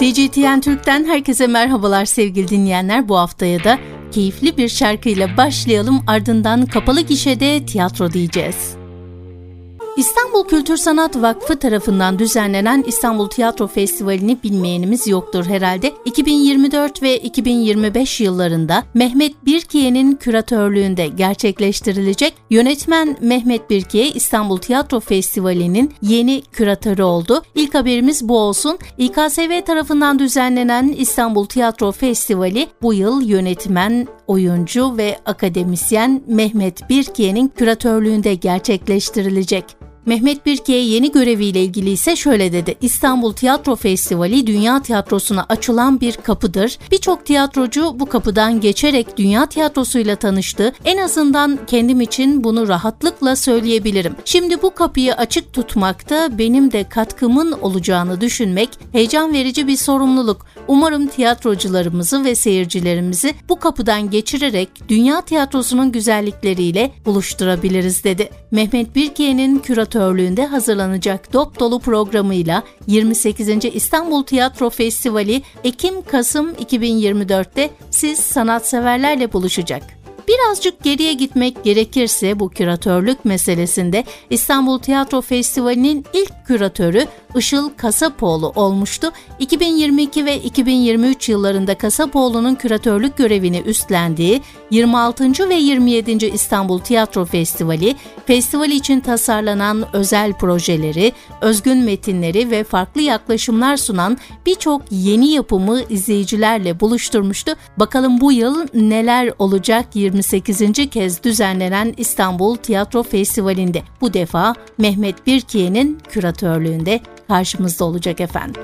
CGTN Türk'ten herkese merhabalar sevgili dinleyenler. Bu haftaya da keyifli bir şarkıyla başlayalım ardından kapalı gişede tiyatro diyeceğiz. İstanbul Kültür Sanat Vakfı tarafından düzenlenen İstanbul Tiyatro Festivali'ni bilmeyenimiz yoktur herhalde. 2024 ve 2025 yıllarında Mehmet Birkiye'nin küratörlüğünde gerçekleştirilecek yönetmen Mehmet Birkiye İstanbul Tiyatro Festivali'nin yeni küratörü oldu. İlk haberimiz bu olsun. İKSV tarafından düzenlenen İstanbul Tiyatro Festivali bu yıl yönetmen, oyuncu ve akademisyen Mehmet Birkiye'nin küratörlüğünde gerçekleştirilecek. Mehmet Birkiye yeni göreviyle ilgili ise şöyle dedi. İstanbul Tiyatro Festivali dünya tiyatrosuna açılan bir kapıdır. Birçok tiyatrocu bu kapıdan geçerek dünya tiyatrosuyla tanıştı. En azından kendim için bunu rahatlıkla söyleyebilirim. Şimdi bu kapıyı açık tutmakta benim de katkımın olacağını düşünmek heyecan verici bir sorumluluk. Umarım tiyatrocularımızı ve seyircilerimizi bu kapıdan geçirerek dünya tiyatrosunun güzellikleriyle buluşturabiliriz dedi. Mehmet Birkiye'nin küratörlüğünde hazırlanacak dop dolu programıyla 28. İstanbul Tiyatro Festivali Ekim-Kasım 2024'te siz sanatseverlerle buluşacak. Birazcık geriye gitmek gerekirse bu küratörlük meselesinde İstanbul Tiyatro Festivali'nin ilk küratörü Işıl Kasapoğlu olmuştu. 2022 ve 2023 yıllarında Kasapoğlu'nun küratörlük görevini üstlendiği 26. ve 27. İstanbul Tiyatro Festivali, festival için tasarlanan özel projeleri, özgün metinleri ve farklı yaklaşımlar sunan birçok yeni yapımı izleyicilerle buluşturmuştu. Bakalım bu yıl neler olacak 28. kez düzenlenen İstanbul Tiyatro Festivali'nde. Bu defa Mehmet Birkiye'nin küratörlüğünde karşımızda olacak efendim.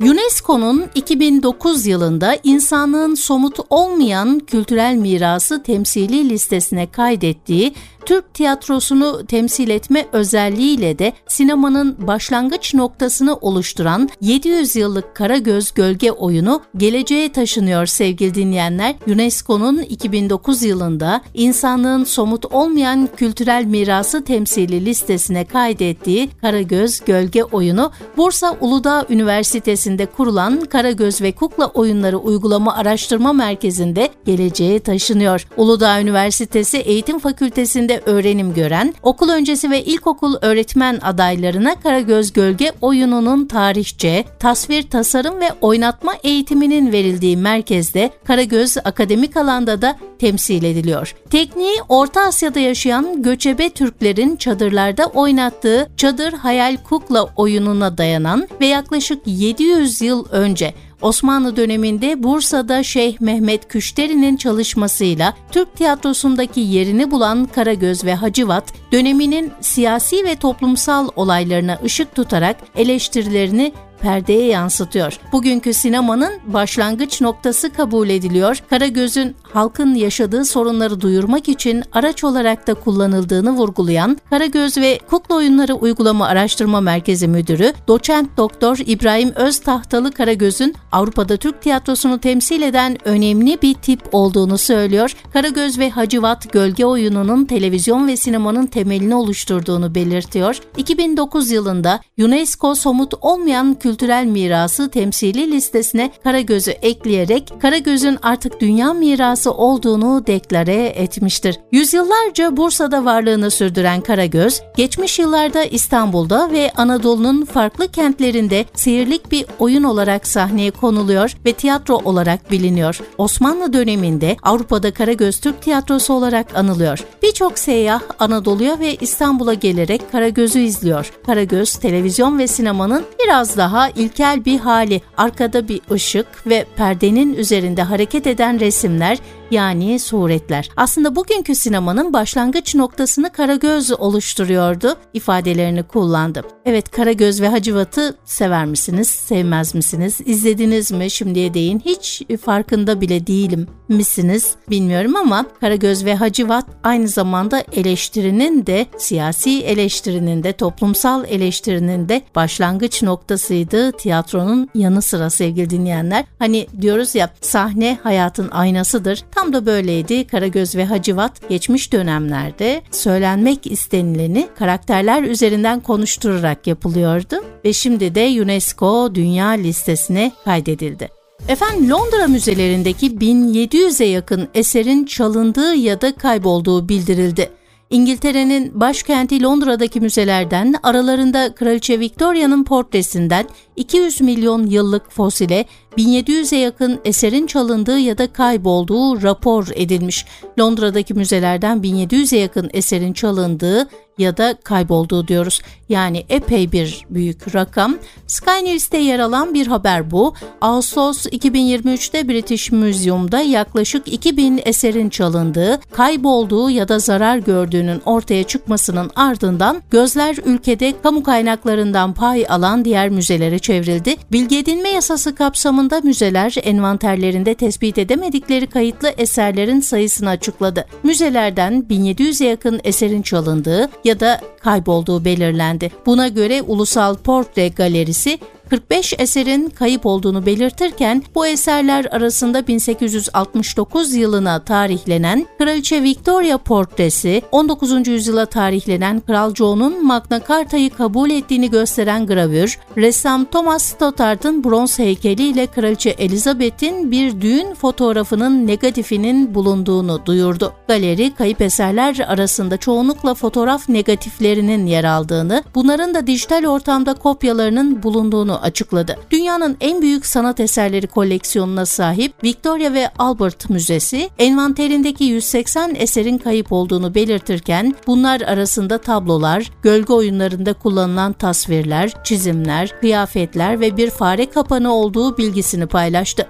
UNESCO'nun 2009 yılında insanlığın somut olmayan kültürel mirası temsili listesine kaydettiği Türk tiyatrosunu temsil etme özelliğiyle de sinemanın başlangıç noktasını oluşturan 700 yıllık Karagöz Gölge oyunu geleceğe taşınıyor sevgili dinleyenler. UNESCO'nun 2009 yılında insanlığın somut olmayan kültürel mirası temsili listesine kaydettiği Karagöz Gölge oyunu Bursa Uludağ Üniversitesi'nde kurulan Karagöz ve Kukla Oyunları Uygulama Araştırma Merkezi'nde geleceğe taşınıyor. Uludağ Üniversitesi Eğitim Fakültesi'nde öğrenim gören, okul öncesi ve ilkokul öğretmen adaylarına Karagöz Gölge oyununun tarihçe, tasvir, tasarım ve oynatma eğitiminin verildiği merkezde Karagöz akademik alanda da temsil ediliyor. Tekniği Orta Asya'da yaşayan göçebe Türklerin çadırlarda oynattığı çadır hayal kukla oyununa dayanan ve yaklaşık 700 yıl önce Osmanlı döneminde Bursa'da Şeyh Mehmet Küşteri'nin çalışmasıyla Türk tiyatrosundaki yerini bulan Karagöz ve Hacivat, döneminin siyasi ve toplumsal olaylarına ışık tutarak eleştirilerini perdeye yansıtıyor. Bugünkü sinemanın başlangıç noktası kabul ediliyor. Karagöz'ün halkın yaşadığı sorunları duyurmak için araç olarak da kullanıldığını vurgulayan Karagöz ve Kukla Oyunları Uygulama Araştırma Merkezi Müdürü Doçent Doktor İbrahim Öztahtalı Karagöz'ün Avrupa'da Türk tiyatrosunu temsil eden önemli bir tip olduğunu söylüyor. Karagöz ve Hacivat Gölge Oyunu'nun televizyon ve sinemanın temelini oluşturduğunu belirtiyor. 2009 yılında UNESCO somut olmayan kültürel mirası temsili listesine Karagöz'ü ekleyerek Karagöz'ün artık dünya mirası olduğunu deklare etmiştir. Yüzyıllarca Bursa'da varlığını sürdüren Karagöz, geçmiş yıllarda İstanbul'da ve Anadolu'nun farklı kentlerinde seyirlik bir oyun olarak sahneye konuluyor ve tiyatro olarak biliniyor. Osmanlı döneminde Avrupa'da Karagöz Türk tiyatrosu olarak anılıyor. Birçok seyyah Anadolu'ya ve İstanbul'a gelerek Karagöz'ü izliyor. Karagöz televizyon ve sinemanın biraz daha daha ilkel bir hali. Arkada bir ışık ve perdenin üzerinde hareket eden resimler yani suretler. Aslında bugünkü sinemanın başlangıç noktasını Karagöz oluşturuyordu ifadelerini kullandı. Evet Karagöz ve Hacivat'ı sever misiniz, sevmez misiniz, izlediniz mi şimdiye değin hiç farkında bile değilim misiniz bilmiyorum ama Karagöz ve Hacivat aynı zamanda eleştirinin de siyasi eleştirinin de toplumsal eleştirinin de başlangıç noktasıydı tiyatronun yanı sıra sevgili dinleyenler. Hani diyoruz ya sahne hayatın aynasıdır Tam da böyleydi. Karagöz ve Hacivat geçmiş dönemlerde söylenmek istenileni karakterler üzerinden konuşturarak yapılıyordu ve şimdi de UNESCO Dünya Listesi'ne kaydedildi. Efendim Londra müzelerindeki 1700'e yakın eserin çalındığı ya da kaybolduğu bildirildi. İngiltere'nin başkenti Londra'daki müzelerden aralarında Kraliçe Victoria'nın portresinden 200 milyon yıllık fosile 1700'e yakın eserin çalındığı ya da kaybolduğu rapor edilmiş. Londra'daki müzelerden 1700'e yakın eserin çalındığı ya da kaybolduğu diyoruz. Yani epey bir büyük rakam. Sky News'te yer alan bir haber bu. Ağustos 2023'te British Museum'da yaklaşık 2000 eserin çalındığı, kaybolduğu ya da zarar gördüğünün ortaya çıkmasının ardından gözler ülkede kamu kaynaklarından pay alan diğer müzelere çevrildi. Bilgi edinme yasası kapsamında müzeler envanterlerinde tespit edemedikleri kayıtlı eserlerin sayısını açıkladı. Müzelerden 1700'e yakın eserin çalındığı ya da kaybolduğu belirlendi. Buna göre Ulusal Portre Galerisi 45 eserin kayıp olduğunu belirtirken bu eserler arasında 1869 yılına tarihlenen Kraliçe Victoria portresi, 19. yüzyıla tarihlenen Kral John'un Magna Carta'yı kabul ettiğini gösteren gravür, ressam Thomas Stothard'ın bronz heykeli ile Kraliçe Elizabeth'in bir düğün fotoğrafının negatifinin bulunduğunu duyurdu. Galeri kayıp eserler arasında çoğunlukla fotoğraf negatiflerinin yer aldığını, bunların da dijital ortamda kopyalarının bulunduğunu açıkladı. Dünyanın en büyük sanat eserleri koleksiyonuna sahip Victoria ve Albert Müzesi, envanterindeki 180 eserin kayıp olduğunu belirtirken bunlar arasında tablolar, gölge oyunlarında kullanılan tasvirler, çizimler, kıyafetler ve bir fare kapanı olduğu bilgisini paylaştı.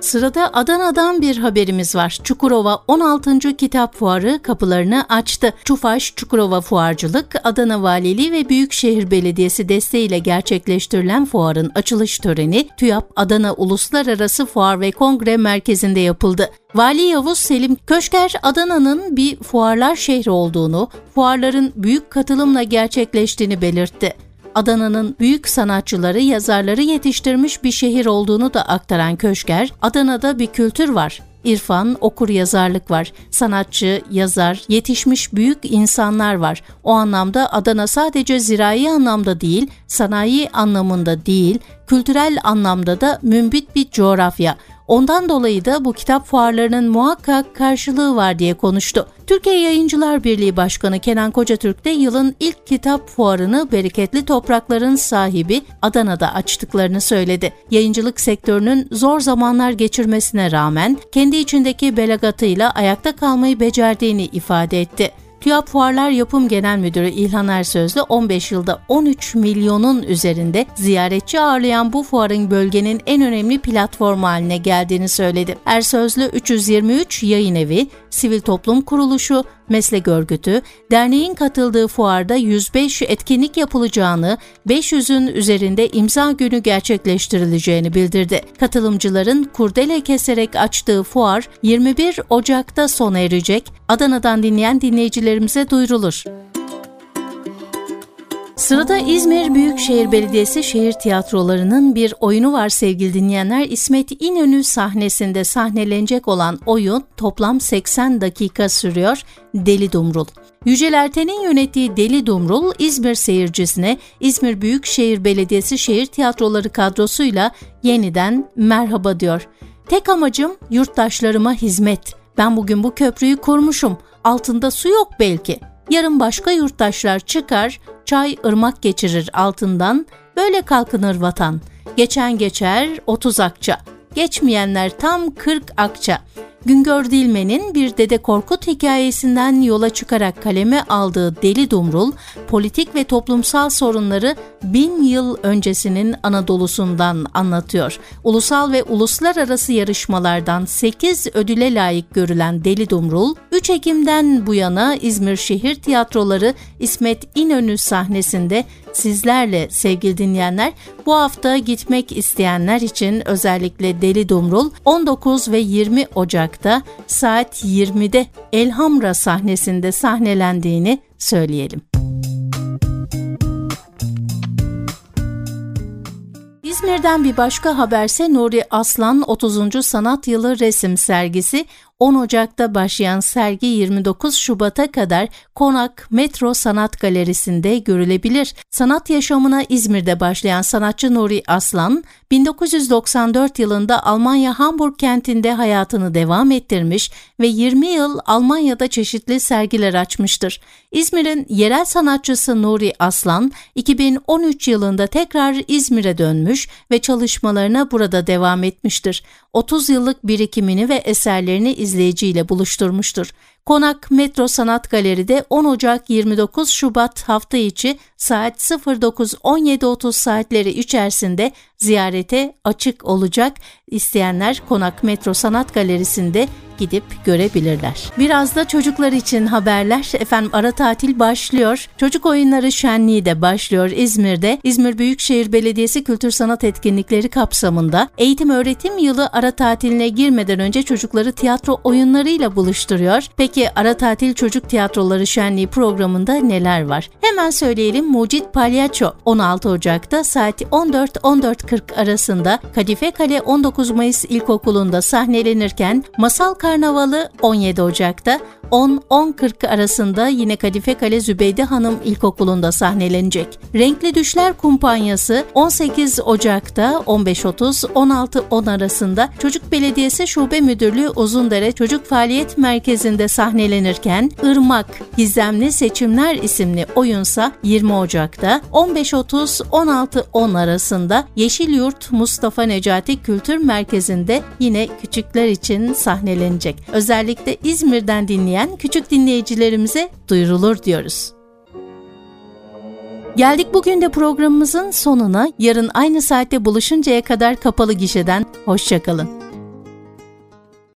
Sırada Adana'dan bir haberimiz var. Çukurova 16. Kitap Fuarı kapılarını açtı. Çufaş Çukurova Fuarcılık, Adana Valiliği ve Büyükşehir Belediyesi desteğiyle gerçekleştirilen fuarın açılış töreni TÜYAP Adana Uluslararası Fuar ve Kongre Merkezi'nde yapıldı. Vali Yavuz Selim Köşker Adana'nın bir fuarlar şehri olduğunu, fuarların büyük katılımla gerçekleştiğini belirtti. Adana'nın büyük sanatçıları, yazarları yetiştirmiş bir şehir olduğunu da aktaran Köşker, Adana'da bir kültür var. İrfan, okur yazarlık var. Sanatçı, yazar, yetişmiş büyük insanlar var. O anlamda Adana sadece zirai anlamda değil, sanayi anlamında değil, kültürel anlamda da mümbit bir coğrafya. Ondan dolayı da bu kitap fuarlarının muhakkak karşılığı var diye konuştu. Türkiye Yayıncılar Birliği Başkanı Kenan Kocatürk de yılın ilk kitap fuarını bereketli toprakların sahibi Adana'da açtıklarını söyledi. Yayıncılık sektörünün zor zamanlar geçirmesine rağmen kendi içindeki belagatıyla ayakta kalmayı becerdiğini ifade etti. TÜYAP Fuarlar Yapım Genel Müdürü İlhan Ersözlü 15 yılda 13 milyonun üzerinde ziyaretçi ağırlayan bu fuarın bölgenin en önemli platformu haline geldiğini söyledi. Ersözlü 323 yayın evi, sivil toplum kuruluşu, meslek örgütü, derneğin katıldığı fuarda 105 etkinlik yapılacağını, 500'ün üzerinde imza günü gerçekleştirileceğini bildirdi. Katılımcıların kurdele keserek açtığı fuar 21 Ocak'ta sona erecek. Adana'dan dinleyen dinleyicilerimize duyurulur. Sırada İzmir Büyükşehir Belediyesi şehir tiyatrolarının bir oyunu var sevgili dinleyenler. İsmet İnönü sahnesinde sahnelenecek olan oyun toplam 80 dakika sürüyor. Deli Dumrul. Yücel Erten'in yönettiği Deli Dumrul, İzmir seyircisine İzmir Büyükşehir Belediyesi şehir tiyatroları kadrosuyla yeniden merhaba diyor. Tek amacım yurttaşlarıma hizmet. Ben bugün bu köprüyü kurmuşum. Altında su yok belki. Yarın başka yurttaşlar çıkar, çay ırmak geçirir altından, böyle kalkınır vatan. Geçen geçer 30 akça, geçmeyenler tam 40 akça. Güngör Dilmen'in bir Dede Korkut hikayesinden yola çıkarak kaleme aldığı Deli Dumrul, politik ve toplumsal sorunları bin yıl öncesinin Anadolu'sundan anlatıyor. Ulusal ve uluslararası yarışmalardan 8 ödüle layık görülen Deli Dumrul, 3 Ekim'den bu yana İzmir Şehir Tiyatroları İsmet İnönü sahnesinde sizlerle sevgili dinleyenler. Bu hafta gitmek isteyenler için özellikle Deli Dumrul 19 ve 20 Ocak'ta saat 20'de Elhamra sahnesinde sahnelendiğini söyleyelim. İzmir'den bir başka haberse Nuri Aslan 30. Sanat Yılı Resim Sergisi 10 Ocak'ta başlayan sergi 29 Şubat'a kadar Konak Metro Sanat Galerisi'nde görülebilir. Sanat yaşamına İzmir'de başlayan sanatçı Nuri Aslan, 1994 yılında Almanya Hamburg kentinde hayatını devam ettirmiş ve 20 yıl Almanya'da çeşitli sergiler açmıştır. İzmir'in yerel sanatçısı Nuri Aslan, 2013 yılında tekrar İzmir'e dönmüş ve çalışmalarına burada devam etmiştir. 30 yıllık birikimini ve eserlerini izleyiciyle buluşturmuştur. Konak Metro Sanat Galeri'de 10 Ocak 29 Şubat hafta içi saat 09.17.30 saatleri içerisinde ziyarete açık olacak. İsteyenler Konak Metro Sanat Galerisi'nde gidip görebilirler. Biraz da çocuklar için haberler. Efendim ara tatil başlıyor. Çocuk oyunları şenliği de başlıyor İzmir'de. İzmir Büyükşehir Belediyesi Kültür Sanat Etkinlikleri kapsamında eğitim öğretim yılı ara tatiline girmeden önce çocukları tiyatro oyunlarıyla buluşturuyor. Peki ara tatil çocuk tiyatroları şenliği programında neler var? Hemen söyleyelim Mucit Palyaço 16 Ocak'ta saat 14-14.40 arasında Kadife Kale 19 Mayıs İlkokulu'nda sahnelenirken Masal Karnavalı 17 Ocak'ta 10-10.40 arasında yine Kadife Kale Zübeyde Hanım İlkokulu'nda sahnelenecek. Renkli Düşler Kumpanyası 18 Ocak'ta 15.30-16.10 arasında Çocuk Belediyesi Şube Müdürlüğü Uzundere Çocuk Faaliyet Merkezi'nde sahnelenirken Irmak Gizemli Seçimler isimli oyunsa 20 Ocak'ta 15.30-16.10 arasında Yeşilyurt Mustafa Necati Kültür Merkezi'nde yine küçükler için sahnelenecek. Özellikle İzmir'den dinleyen küçük dinleyicilerimize duyurulur diyoruz. Geldik bugün de programımızın sonuna. Yarın aynı saatte buluşuncaya kadar kapalı gişeden hoşçakalın.